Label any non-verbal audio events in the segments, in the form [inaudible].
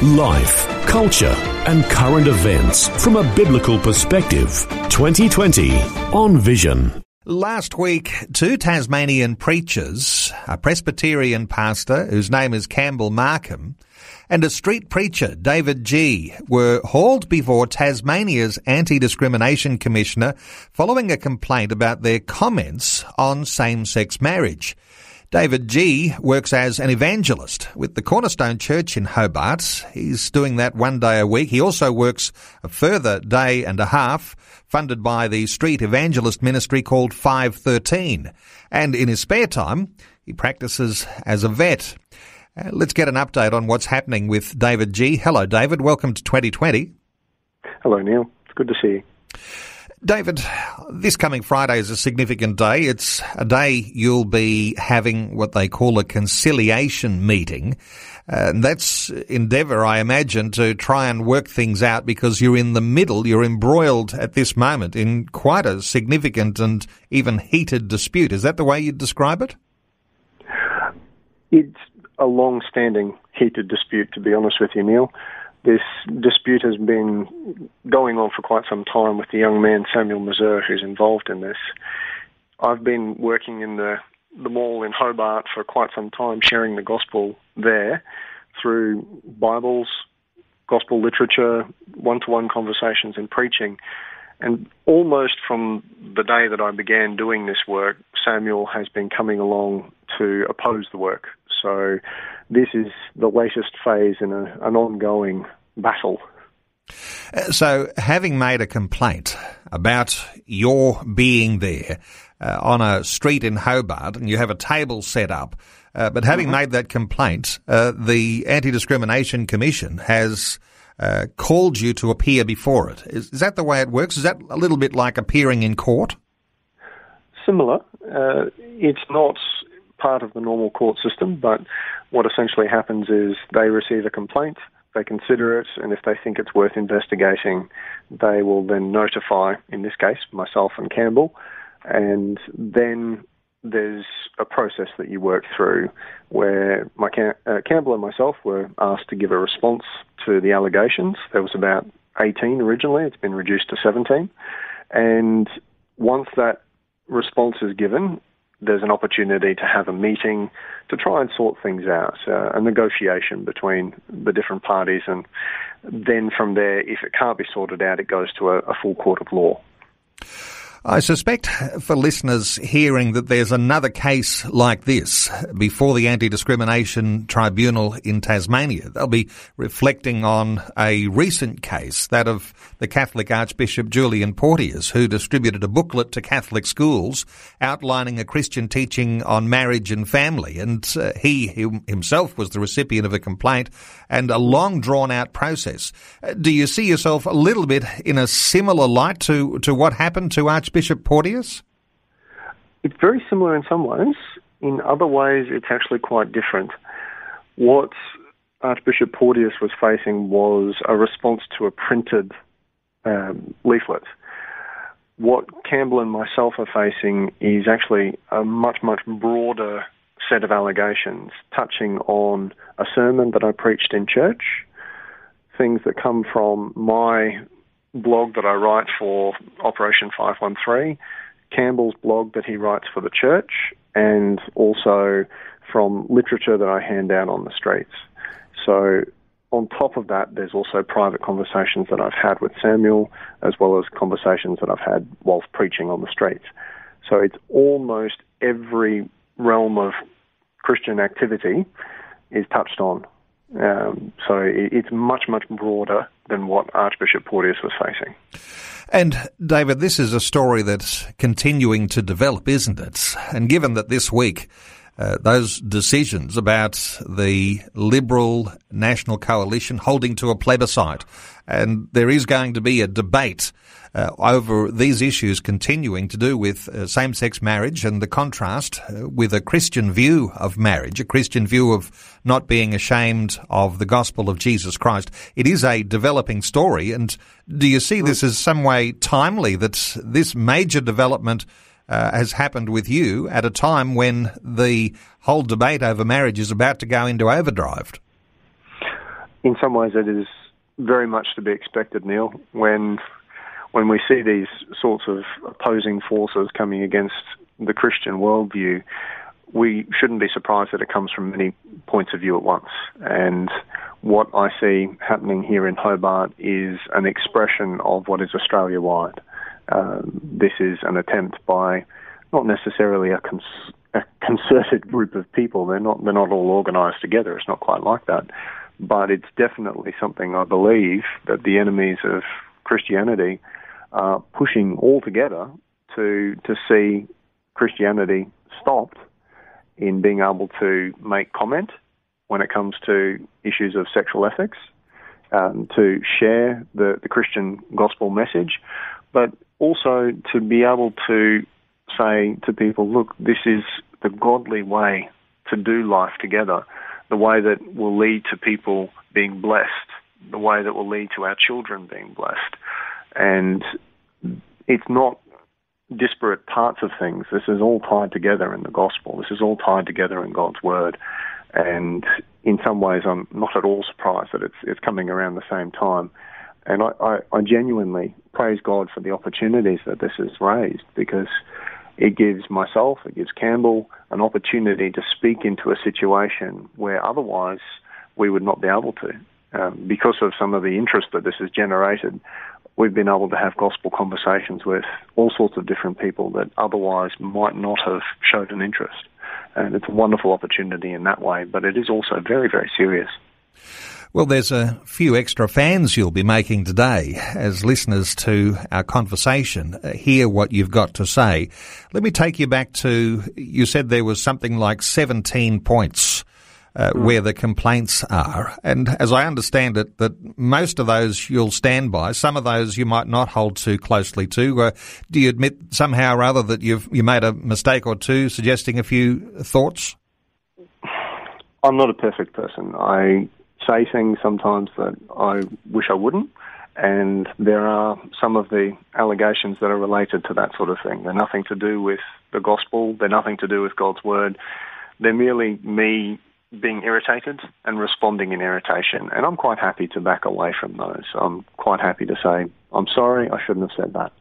Life, culture, and current events from a biblical perspective. 2020 on Vision. Last week, two Tasmanian preachers, a Presbyterian pastor whose name is Campbell Markham, and a street preacher, David Gee, were hauled before Tasmania's Anti-Discrimination Commissioner following a complaint about their comments on same-sex marriage. David Gee works as an evangelist with the Cornerstone Church in Hobart. He's doing that one day a week. He also works a further day and a half funded by the street evangelist ministry called 513. And in his spare time, he practices as a vet. Uh, let's get an update on what's happening with David Gee. Hello, David. Welcome to 2020. Hello, Neil. It's good to see you. David, this coming Friday is a significant day. It's a day you'll be having what they call a conciliation meeting. And that's endeavour, I imagine, to try and work things out because you're in the middle, you're embroiled at this moment in quite a significant and even heated dispute. Is that the way you'd describe it? It's a long standing heated dispute, to be honest with you, Neil. This dispute has been going on for quite some time with the young man Samuel Mazur who's involved in this. I've been working in the the mall in Hobart for quite some time, sharing the gospel there through Bibles, gospel literature, one-to-one conversations, and preaching. And almost from the day that I began doing this work, Samuel has been coming along to oppose the work. So this is the latest phase in a, an ongoing battle. Uh, so, having made a complaint about your being there uh, on a street in Hobart, and you have a table set up, uh, but having mm-hmm. made that complaint, uh, the Anti Discrimination Commission has uh, called you to appear before it. Is, is, that the way it works? Is that a little bit like appearing in court? Similar. Uh, it's not part of the normal court system, but what essentially happens is they receive a complaint, they consider it, and if they think it's worth investigating, they will then notify, in this case, myself and Campbell, and then there's a process that you work through where my uh, Campbell and myself were asked to give a response to the allegations. There was about 18 originally. It's been reduced to 17. And once that response is given, there's an opportunity to have a meeting to try and sort things out, uh, a negotiation between the different parties, and then from there, if it can't be sorted out, it goes to a, a full court of law. I suspect for listeners hearing that there's another case like this before the Anti-Discrimination Tribunal in Tasmania. They'll be reflecting on a recent case, that of the Catholic Archbishop Julian Porteous, who distributed a booklet to Catholic schools outlining a Christian teaching on marriage and family. And uh, he himself was the recipient of a complaint and a long drawn out process. Uh, do you see yourself a little bit in a similar light to, to what happened to Archbishop Archbishop Porteous? It's very similar in some ways. In other ways, it's actually quite different. What Archbishop Porteous was facing was a response to a printed um, leaflet. What Campbell and myself are facing is actually a much, much broader set of allegations touching on a sermon that I preached in church, things that come from my blog that I write for Operation 513, Campbell's blog that he writes for the church, and also from literature that I hand out on the streets. So, on top of that, there's also private conversations that I've had with Samuel, as well as conversations that I've had whilst preaching on the streets. So, it's almost every realm of Christian activity is touched on um, so it's much, much broader than what Archbishop Porteous was facing. And David, this is a story that's continuing to develop, isn't it? And given that this week uh, those decisions about the Liberal National Coalition holding to a plebiscite. And there is going to be a debate uh, over these issues continuing to do with uh, same-sex marriage and the contrast uh, with a Christian view of marriage, a Christian view of not being ashamed of the gospel of Jesus Christ. It is a developing story. And do you see this as some way timely that this major development uh, has happened with you at a time when the whole debate over marriage is about to go into overdrive? In some ways, it is very much to be expected, Neil. When when we see these sorts of opposing forces coming against the Christian worldview, we shouldn't be surprised that it comes from many points of view at once. And what I see happening here in Hobart is an expression of what is Australia wide. Um, this is an attempt by not necessarily a, cons- a, concerted group of people. They're not they're not all organised together. It's not quite like that, but it's definitely something I believe that the enemies of Christianity are pushing all together to to see Christianity stopped in being able to make comment when it comes to issues of sexual ethics, um, to share the, the Christian gospel message, but also to be able to say to people, look, this is the godly way to do life together, the way that will lead to people being blessed, the way that will lead to our children being blessed. And it's not disparate parts of things. This is all tied together in the gospel. This is all tied together in God's word. And in some ways, I'm not at all surprised that it's, it's coming around the same time. And I, I, I genuinely praise God for the opportunities that this has raised because it gives myself, it gives Campbell an opportunity to speak into a situation where otherwise we would not be able to. Um, because of some of the interest that this has generated, we've been able to have gospel conversations with all sorts of different people that otherwise might not have showed an interest. And it's a wonderful opportunity in that way, but it is also very, very serious. Well, there's a few extra fans you'll be making today as listeners to our conversation uh, hear what you've got to say. Let me take you back to, you said there was something like 17 points uh, mm. where the complaints are. And as I understand it, that most of those you'll stand by. Some of those you might not hold too closely to. Uh, do you admit somehow or other that you've you made a mistake or two, suggesting a few thoughts? I'm not a perfect person. I say things sometimes that I wish I wouldn't. And there are some of the allegations that are related to that sort of thing. They're nothing to do with the gospel, they're nothing to do with God's word. They're merely me being irritated and responding in irritation. And I'm quite happy to back away from those. I'm quite happy to say, I'm sorry, I shouldn't have said that.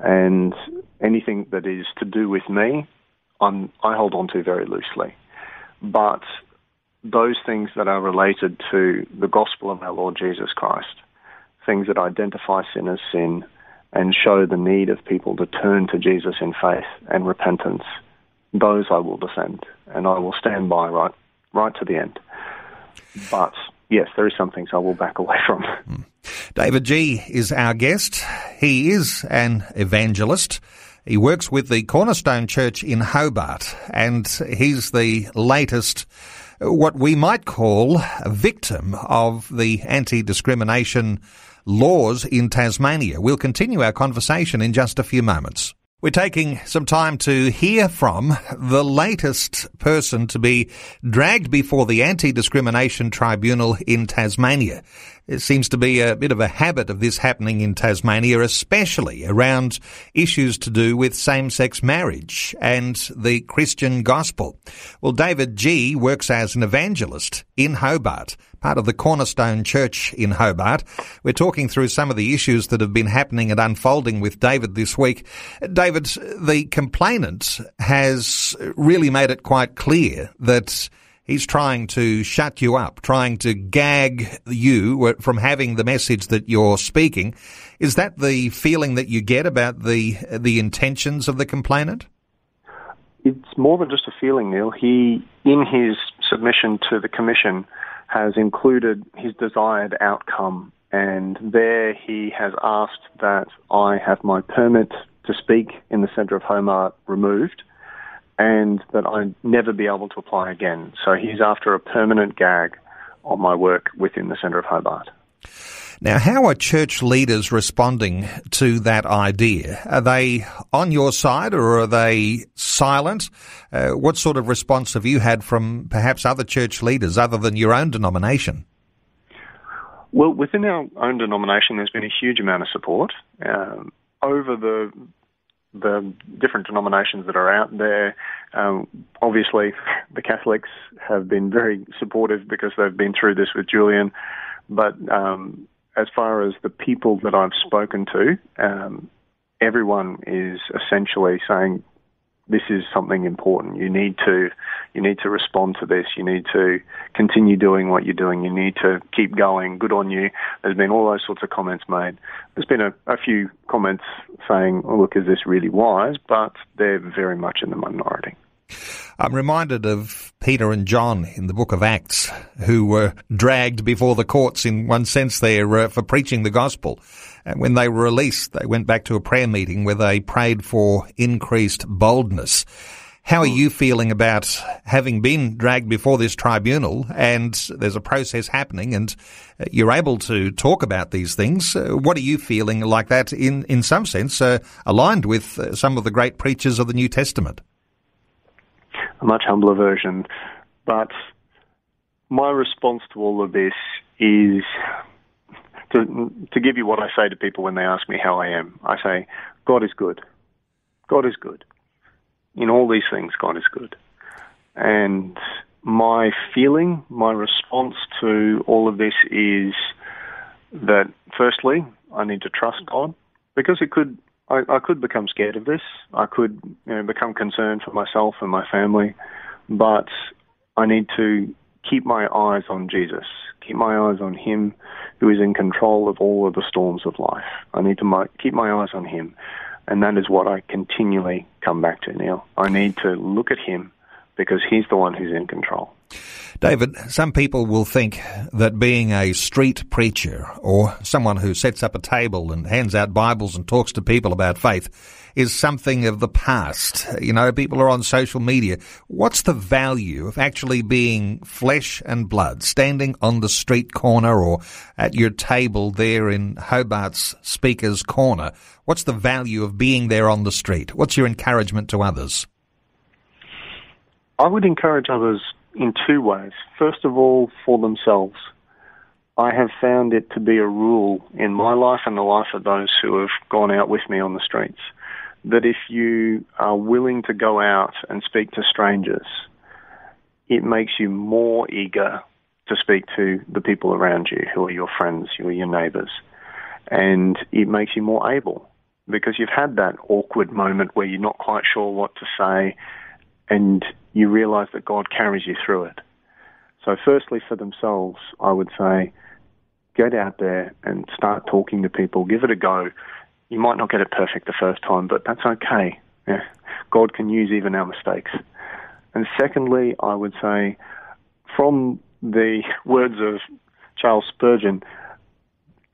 And anything that is to do with me, I'm, I hold on to very loosely. But those things that are related to the gospel of our Lord Jesus Christ, things that identify sin as sin and show the need of people to turn to Jesus in faith and repentance, those I will defend and I will stand by right right to the end. But yes, there is some things I will back away from. Hmm. David Gee is our guest. He is an evangelist. He works with the Cornerstone Church in Hobart, and he's the latest what we might call a victim of the anti-discrimination laws in Tasmania. We'll continue our conversation in just a few moments. We're taking some time to hear from the latest person to be dragged before the Anti-Discrimination Tribunal in Tasmania. It seems to be a bit of a habit of this happening in Tasmania, especially around issues to do with same-sex marriage and the Christian gospel. Well, David Gee works as an evangelist in Hobart, part of the Cornerstone Church in Hobart. We're talking through some of the issues that have been happening and unfolding with David this week. David, the complainant has really made it quite clear that He's trying to shut you up, trying to gag you from having the message that you're speaking. Is that the feeling that you get about the the intentions of the complainant? It's more than just a feeling, Neil. He, in his submission to the commission, has included his desired outcome, and there he has asked that I have my permit to speak in the centre of Hobart removed, and that I'd never be able to apply again. So he's after a permanent gag on my work within the Centre of Hobart. Now, how are church leaders responding to that idea? Are they on your side or are they silent? Uh, what sort of response have you had from perhaps other church leaders other than your own denomination? Well, within our own denomination, there's been a huge amount of support. Um, over the the different denominations that are out there. Um, obviously, [laughs] the Catholics have been very supportive because they've been through this with Julian. But um, as far as the people that I've spoken to, um, everyone is essentially saying this is something important. You need to you need to respond to this. You need to continue doing what you're doing. You need to keep going. Good on you. There's been all those sorts of comments made. There's been a, a few comments saying, oh, "Look, is this really wise?" But they're very much in the minority. I'm reminded of Peter and John in the book of Acts, who were dragged before the courts in one sense there uh, for preaching the gospel. And when they were released, they went back to a prayer meeting where they prayed for increased boldness. How are you feeling about having been dragged before this tribunal and there's a process happening and uh, you're able to talk about these things? Uh, what are you feeling like that in, in some sense uh, aligned with uh, some of the great preachers of the New Testament? A much humbler version. But my response to all of this is to, to give you what I say to people when they ask me how I am. I say, God is good. God is good. In all these things, God is good. And my feeling, my response to all of this is that firstly, I need to trust God because it could I, I could become scared of this. I could you know, become concerned for myself and my family, but I need to keep my eyes on Jesus, keep my eyes on Him who is in control of all of the storms of life. I need to my, keep my eyes on Him, and that is what I continually come back to now. I need to look at Him because He's the one who's in control. David, some people will think that being a street preacher or someone who sets up a table and hands out Bibles and talks to people about faith is something of the past. You know, people are on social media. What's the value of actually being flesh and blood, standing on the street corner or at your table there in Hobart's speaker's corner? What's the value of being there on the street? What's your encouragement to others? I would encourage others in two ways. First of all, for themselves. I have found it to be a rule in my life and the life of those who have gone out with me on the streets that if you are willing to go out and speak to strangers, it makes you more eager to speak to the people around you who are your friends, who are your neighbours. And it makes you more able because you've had that awkward moment where you're not quite sure what to say and you realize that God carries you through it. So, firstly, for themselves, I would say get out there and start talking to people, give it a go. You might not get it perfect the first time, but that's okay. Yeah. God can use even our mistakes. And secondly, I would say, from the [laughs] words of Charles Spurgeon,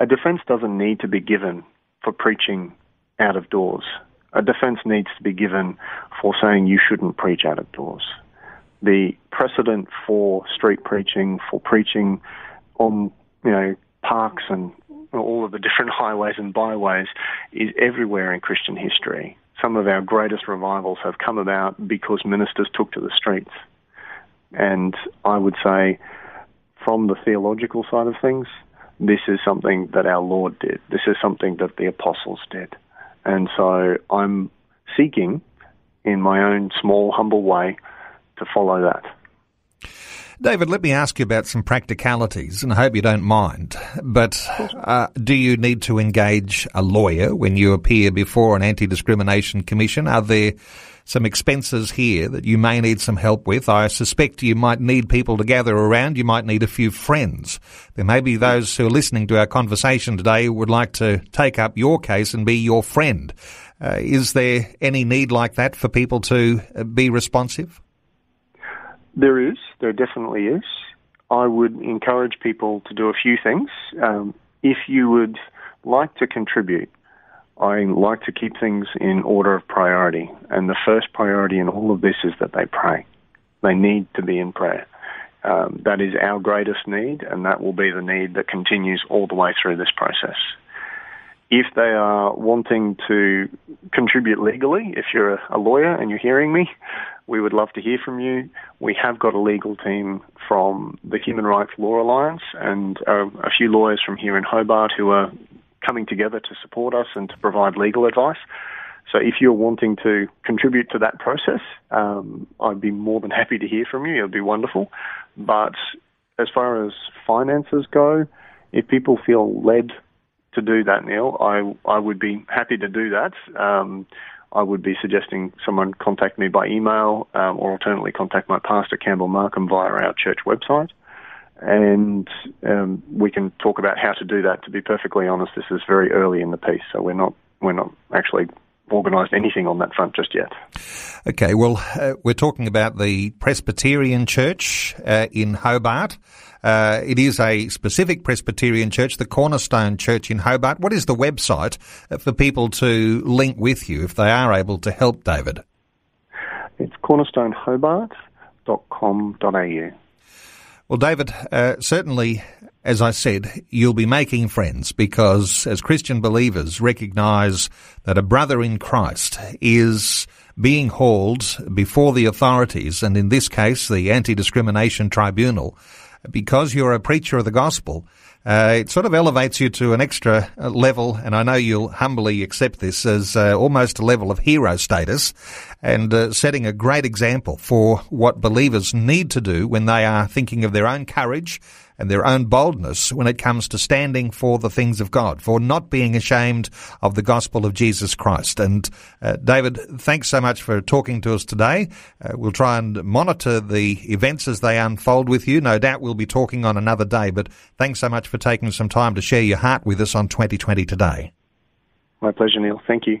a defense doesn't need to be given for preaching out of doors a defense needs to be given for saying you shouldn't preach out of doors. The precedent for street preaching, for preaching on, you know, parks and all of the different [laughs] highways and byways is everywhere in Christian history. Some of our greatest revivals have come about because ministers took to the streets. And I would say, from the theological side of things, this is something that our Lord did. This is something that the apostles did. And so I'm seeking, in my own small, humble way, to follow that. David, let me ask you about some practicalities, and I hope you don't mind. But uh, do you need to engage a lawyer when you appear before an anti discrimination commission? Are there some expenses here that you may need some help with. I suspect you might need people to gather around. You might need a few friends. There may be those who are listening to our conversation today who would like to take up your case and be your friend. Uh, is there any need like that for people to uh, be responsive? There is. There definitely is. I would encourage people to do a few things. Um, if you would like to contribute, I like to keep things in order of priority. And the first priority in all of this is that they pray. They need to be in prayer. Um, that is our greatest need, and that will be the need that continues all the way through this process. If they are wanting to contribute legally, if you're a lawyer and you're hearing me, we would love to hear from you. We have got a legal team from the Human Rights Law Alliance and uh, a few lawyers from here in Hobart who are coming together to support us and to provide legal advice. So if you're wanting to contribute to that process, um, I'd be more than happy to hear from you. It'd be wonderful. But as far as finances go, if people feel led to do that, Neil, I I would be happy to do that. Um, I would be suggesting someone contact me by email um, or alternately contact my pastor, Campbell Markham, via our church website. And um, we can talk about how to do that. To be perfectly honest, this is very early in the piece, so we're not we're not actually organised anything on that front just yet. Okay, well, uh, we're talking about the Presbyterian Church uh, in Hobart. Uh, it is a specific Presbyterian church, the Cornerstone Church in Hobart. What is the website uh, for people to link with you if they are able to help, David? It's cornerstonehobart.com.au. Well, David, uh, certainly, as I said, you'll be making friends because as Christian believers recognize that a brother in Christ is being hauled before the authorities, and in this case, the Anti-Discrimination Tribunal, because you're a preacher of the gospel, uh, it sort of elevates you to an extra uh, level, and I know you'll humbly accept this as uh, almost a level of hero status, and uh, setting a great example for what believers need to do when they are thinking of their own courage and their own boldness when it comes to standing for the things of God, for not being ashamed of the gospel of Jesus Christ. And uh, David, thanks so much for talking to us today. Uh, we'll try and monitor the events as they unfold with you. No doubt we'll be talking on another day, but thanks so much for taking some time to share your heart with us on 2020 today. My pleasure, Neil. Thank you.